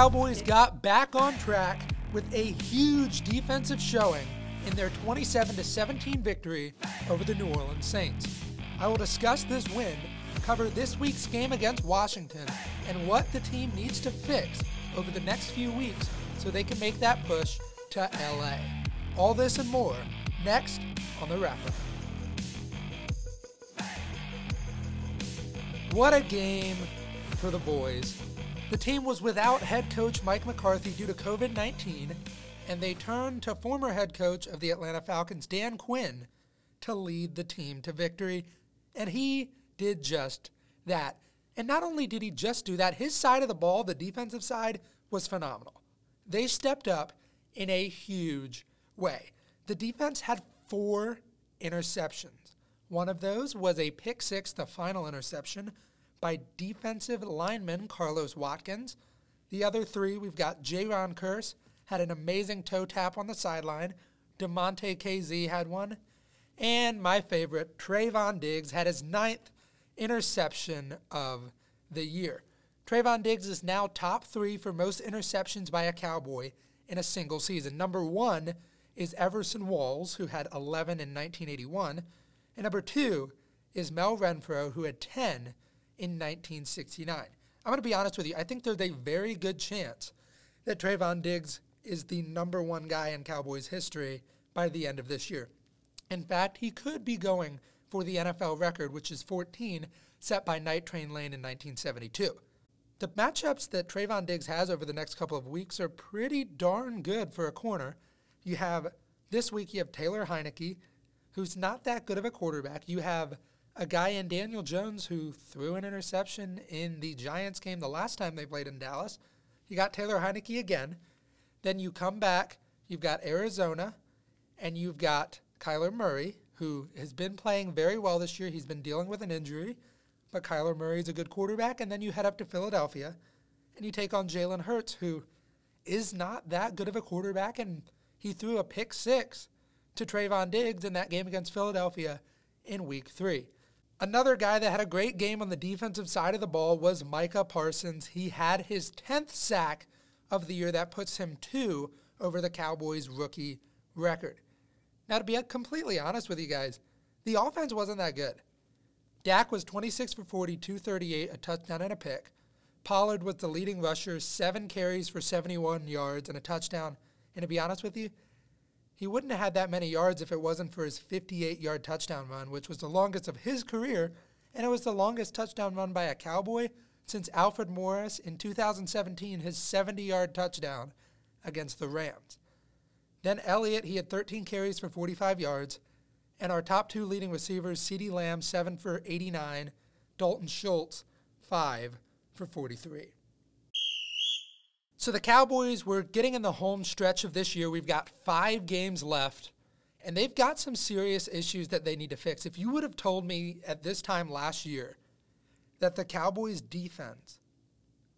Cowboys got back on track with a huge defensive showing in their 27 17 victory over the New Orleans Saints. I will discuss this win, cover this week's game against Washington, and what the team needs to fix over the next few weeks so they can make that push to LA. All this and more next on the wrap up. What a game for the boys. The team was without head coach Mike McCarthy due to COVID 19, and they turned to former head coach of the Atlanta Falcons, Dan Quinn, to lead the team to victory. And he did just that. And not only did he just do that, his side of the ball, the defensive side, was phenomenal. They stepped up in a huge way. The defense had four interceptions. One of those was a pick six, the final interception, by defensive lineman Carlos Watkins. The other three, we've got Jayron Kearse, had an amazing toe tap on the sideline. Damontae Kazee had one. And my favorite, Trevon Diggs, had his ninth interception of the year. Trevon Diggs is now top three for most interceptions by a Cowboy in a single season. Number one is Everson Walls, who had 11 in 1981. And number two is Mel Renfro, who had 10 in 1969. I'm going to be honest with you. I think there's a very good chance that Trevon Diggs is the number one guy in Cowboys history by the end of this year. In fact, he could be going for the NFL record, which is 14, set by Night Train Lane in 1972. The matchups that Trevon Diggs has over the next couple of weeks are pretty darn good for a corner. You have this week you have Taylor Heinicke, who's not that good of a quarterback. You have a guy in Daniel Jones who threw an interception in the Giants game the last time they played in Dallas. You got Taylor Heinicke again. Then you come back, you've got Arizona, and you've got Kyler Murray, who has been playing very well this year. He's been dealing with an injury, but Kyler Murray is a good quarterback. And then you head up to Philadelphia, and you take on Jalen Hurts, who is not that good of a quarterback, and he threw a pick six to Trevon Diggs in that game against Philadelphia in week three. Another guy that had a great game on the defensive side of the ball was Micah Parsons. He had his 10th sack of the year. That puts him two over the Cowboys' rookie record. Now, to be completely honest with you guys, the offense wasn't that good. Dak was 26 for 40, 238, a touchdown and a pick. Pollard was the leading rusher, seven carries for 71 yards and a touchdown. And to be honest with you, he wouldn't have had that many yards if it wasn't for his 58 yard touchdown run, which was the longest of his career, and it was the longest touchdown run by a Cowboy since Alfred Morris in 2017, his 70 yard touchdown against the Rams. Then Elliott, he had 13 carries for 45 yards, and our top two leading receivers, CeeDee Lamb, 7 for 89, Dalton Schultz, 5 for 43. So the Cowboys, we're getting in the home stretch of this year. We've got five games left, and they've got some serious issues that they need to fix. If you would have told me at this time last year that the Cowboys' defense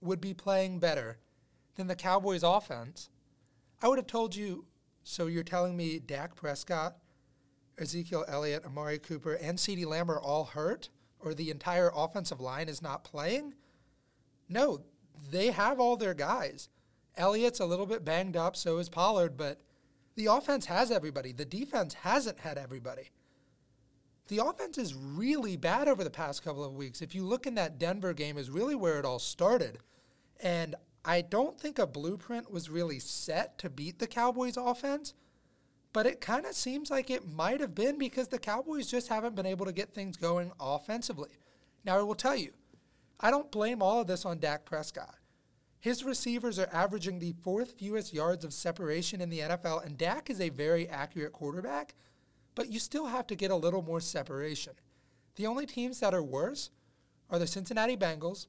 would be playing better than the Cowboys' offense, I would have told you. So you're telling me Dak Prescott, Ezekiel Elliott, Amari Cooper, and CeeDee Lamb are all hurt, or the entire offensive line is not playing? No, they have all their guys. Elliott's a little bit banged up, so is Pollard, but the offense has everybody. The defense hasn't had everybody. The offense is really bad over the past couple of weeks. If you look in that Denver game, is really where it all started. And I don't think a blueprint was really set to beat the Cowboys offense, but it kind of seems like it might have been because the Cowboys just haven't been able to get things going offensively. Now, I will tell you, I don't blame all of this on Dak Prescott. His receivers are averaging the fourth fewest yards of separation in the NFL, and Dak is a very accurate quarterback, but you still have to get a little more separation. The only teams that are worse are the Cincinnati Bengals,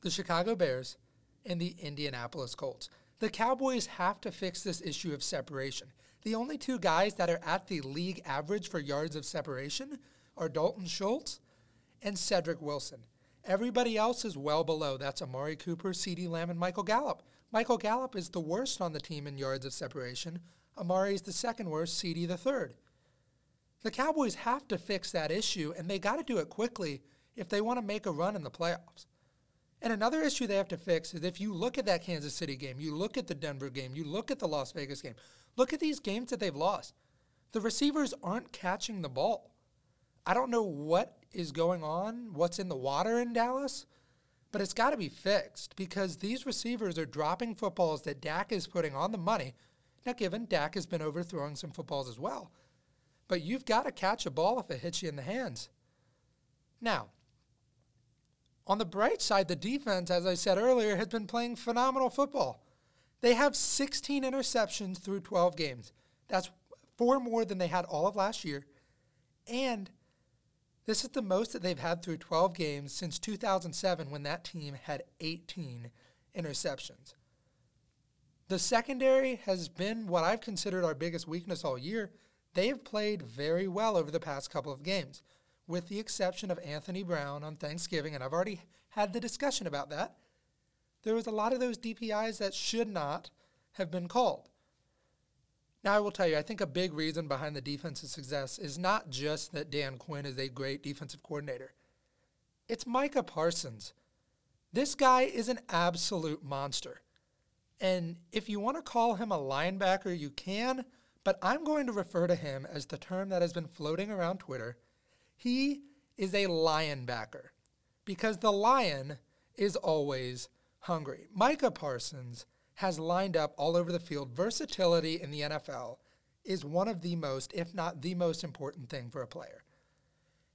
the Chicago Bears, and the Indianapolis Colts. The Cowboys have to fix this issue of separation. The only two guys that are at the league average for yards of separation are Dalton Schultz and Cedric Wilson. Everybody else is well below. That's Amari Cooper, CeeDee Lamb, and Michael Gallup. Michael Gallup is the worst on the team in yards of separation. Amari is the second worst, CeeDee the third. The Cowboys have to fix that issue, and they got to do it quickly if they want to make a run in the playoffs. And another issue they have to fix is if you look at that Kansas City game, you look at the Denver game, you look at the Las Vegas game, look at these games that they've lost. The receivers aren't catching the ball. I don't know what is going on, what's in the water in Dallas, but it's got to be fixed because these receivers are dropping footballs that Dak is putting on the money. Now, given Dak has been overthrowing some footballs as well, but you've got to catch a ball if it hits you in the hands. Now, on the bright side, the defense, as I said earlier, has been playing phenomenal football. They have 16 interceptions through 12 games. That's four more than they had all of last year. And this is the most that they've had through 12 games since 2007 when that team had 18 interceptions. The secondary has been what I've considered our biggest weakness all year. They have played very well over the past couple of games with the exception of Anthony Brown on Thanksgiving, and I've already had the discussion about that, there was a lot of those DPIs that should not have been called. Now, I will tell you, I think a big reason behind the defense's success is not just that Dan Quinn is a great defensive coordinator, it's Micah Parsons. This guy is an absolute monster. And if you want to call him a linebacker, you can, but I'm going to refer to him as the term that has been floating around Twitter he is a lion backer because the lion is always hungry. Micah Parsons has lined up all over the field. Versatility in the NFL is one of the most, if not the most important thing for a player.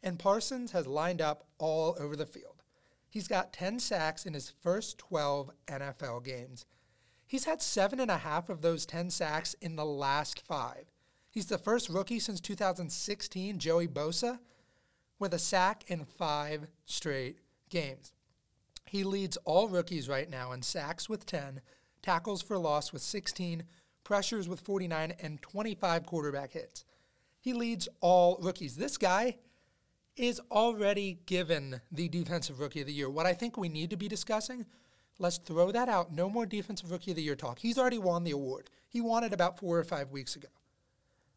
And Parsons has lined up all over the field. He's got 10 sacks in his first 12 NFL games. He's had seven and a half of those 10 sacks in the last five. He's the first rookie since 2016, Joey Bosa, with a sack in five straight games. He leads all rookies right now in sacks with 10, tackles for loss with 16, pressures with 49, and 25 quarterback hits. He leads all rookies. This guy is already given the Defensive Rookie of the Year. What I think we need to be discussing, let's throw that out. No more Defensive Rookie of the Year talk. He's already won the award. He won it about four or five weeks ago.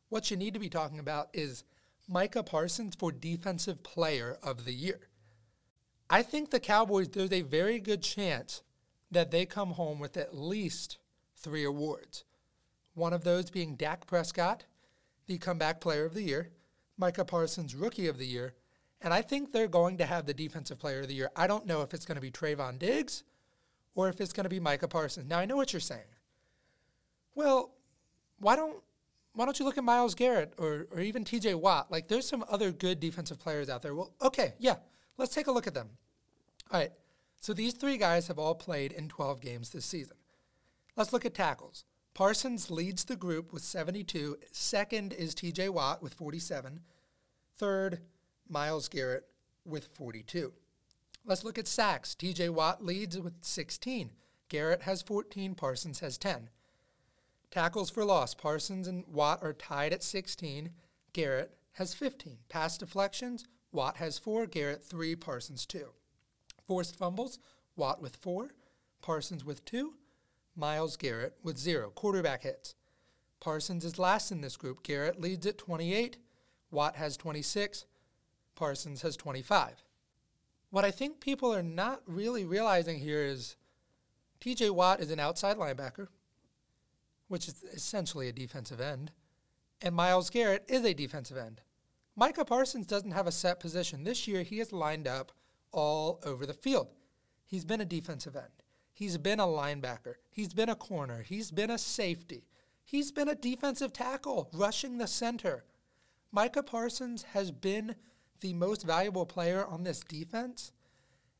What you need to be talking about is Micah Parsons for Defensive Player of the Year. I think the Cowboys, there's a very good chance that they come home with at least three awards. One of those being Dak Prescott, the Comeback Player of the Year, Micah Parsons, Rookie of the Year, and I think they're going to have the Defensive Player of the Year. I don't know if it's going to be Trevon Diggs or if it's going to be Micah Parsons. Now, I know what you're saying. Well, why don't why don't you look at Myles Garrett or, or even TJ Watt? Like, there's some other good defensive players out there. Well, okay, yeah, let's take a look at them. All right, so these three guys have all played in 12 games this season. Let's look at tackles. Parsons leads the group with 72. Second is TJ Watt with 47. Third, Myles Garrett with 42. Let's look at sacks. TJ Watt leads with 16. Garrett has 14. Parsons has 10. Tackles for loss. Parsons and Watt are tied at 16. Garrett has 15. Pass deflections. Watt has four. Garrett three. Parsons two. Forced fumbles. Watt with four. Parsons with two. Myles Garrett with zero. Quarterback hits. Parsons is last in this group. Garrett leads at 28. Watt has 26. Parsons has 25. What I think people are not really realizing here is TJ Watt is an outside linebacker which is essentially a defensive end, and Miles Garrett is a defensive end. Micah Parsons doesn't have a set position. This year, he has lined up all over the field. He's been a defensive end. He's been a linebacker. He's been a corner. He's been a safety. He's been a defensive tackle, rushing the center. Micah Parsons has been the most valuable player on this defense.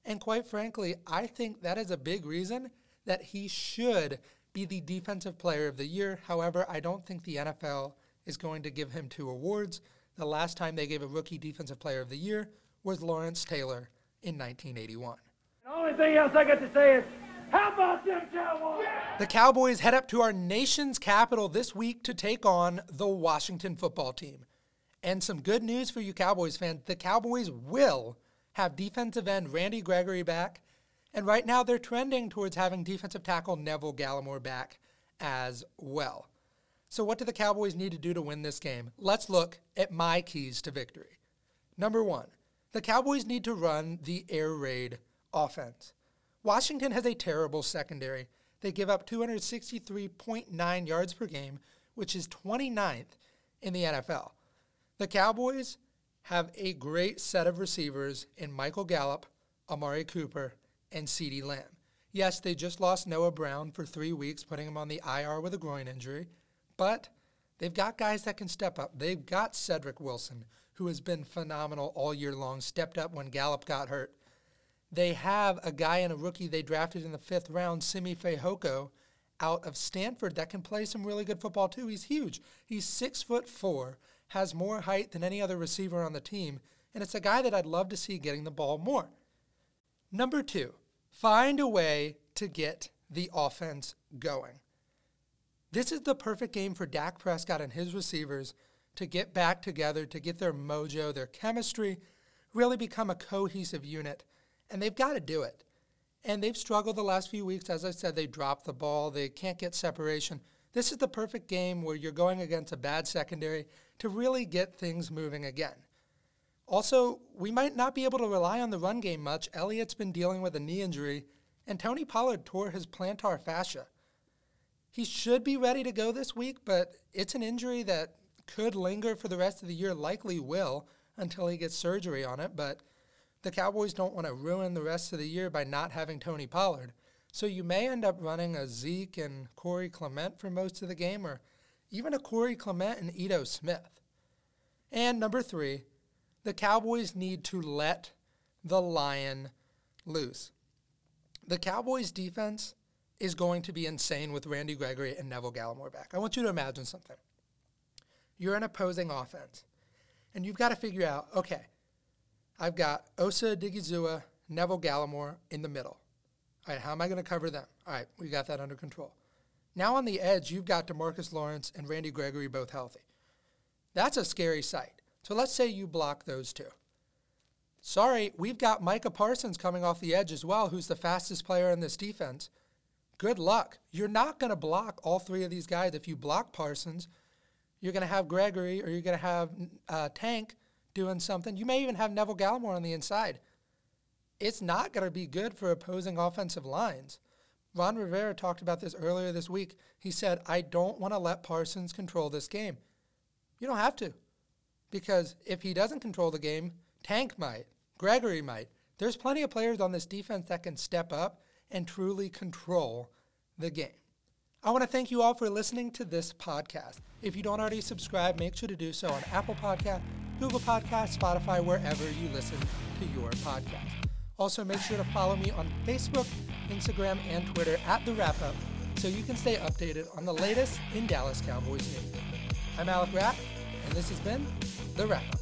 And quite frankly, I think that is a big reason that he should be the Defensive Player of the Year. However, I don't think the NFL is going to give him two awards. The last time they gave a rookie Defensive Player of the Year was Lawrence Taylor in 1981. The only thing else I got to say is, how about them Cowboys? The Cowboys head up to our nation's capital this week to take on the Washington football team. And some good news for you Cowboys fans the Cowboys will have defensive end Randy Gregory back and right now, they're trending towards having defensive tackle Neville Gallimore back as well. So, what do the Cowboys need to do to win this game? Let's look at my keys to victory. Number one, the Cowboys need to run the air raid offense. Washington has a terrible secondary. They give up 263.9 yards per game, which is 29th in the NFL. The Cowboys have a great set of receivers in Michael Gallup, Amari Cooper, and CeeDee Lamb. Yes, they just lost Noah Brown for three weeks, putting him on the IR with a groin injury, but they've got guys that can step up. They've got Cedric Wilson, who has been phenomenal all year long, stepped up when Gallup got hurt. They have a guy and a rookie they drafted in the fifth round, Simi Fehoko, out of Stanford that can play some really good football too. He's huge. He's six foot four, has more height than any other receiver on the team, and it's a guy that I'd love to see getting the ball more. Number two, find a way to get the offense going. This is the perfect game for Dak Prescott and his receivers to get back together, to get their mojo, their chemistry, really become a cohesive unit. And they've got to do it. And they've struggled the last few weeks. As I said, they dropped the ball, they can't get separation. This is the perfect game where you're going against a bad secondary to really get things moving again. Also, we might not be able to rely on the run game much. Elliott's been dealing with a knee injury, and Tony Pollard tore his plantar fascia. He should be ready to go this week, but it's an injury that could linger for the rest of the year, likely will until he gets surgery on it. But the Cowboys don't want to ruin the rest of the year by not having Tony Pollard. So you may end up running a Zeke and Corey Clement for most of the game, or even a Corey Clement and Ito Smith. And number three, the Cowboys need to let the lion loose. The Cowboys defense is going to be insane with Randy Gregory and Neville Gallimore back. I want you to imagine something. You're an opposing offense, and you've got to figure out okay, I've got Osa Odighizuwa, Neville Gallimore in the middle. All right, how am I going to cover them? All right, we got that under control. Now on the edge, you've got DeMarcus Lawrence and Randy Gregory both healthy. That's a scary sight. So let's say you block those two. Sorry, we've got Micah Parsons coming off the edge as well, who's the fastest player in this defense. Good luck. You're not going to block all three of these guys. If you block Parsons, you're going to have Gregory or you're going to have uh, Tank doing something. You may even have Neville Gallimore on the inside. It's not going to be good for opposing offensive lines. Ron Rivera talked about this earlier this week. He said, I don't want to let Parsons control this game. You don't have to. Because if he doesn't control the game, Tank might, Gregory might. There's plenty of players on this defense that can step up and truly control the game. I want to thank you all for listening to this podcast. If you don't already subscribe, make sure to do so on Apple Podcast, Google Podcast, Spotify, wherever you listen to your podcast. Also, make sure to follow me on Facebook, Instagram, and Twitter at The Wrap Up so you can stay updated on the latest in Dallas Cowboys news. I'm Alec Rapp, and this has been The Wrap Up.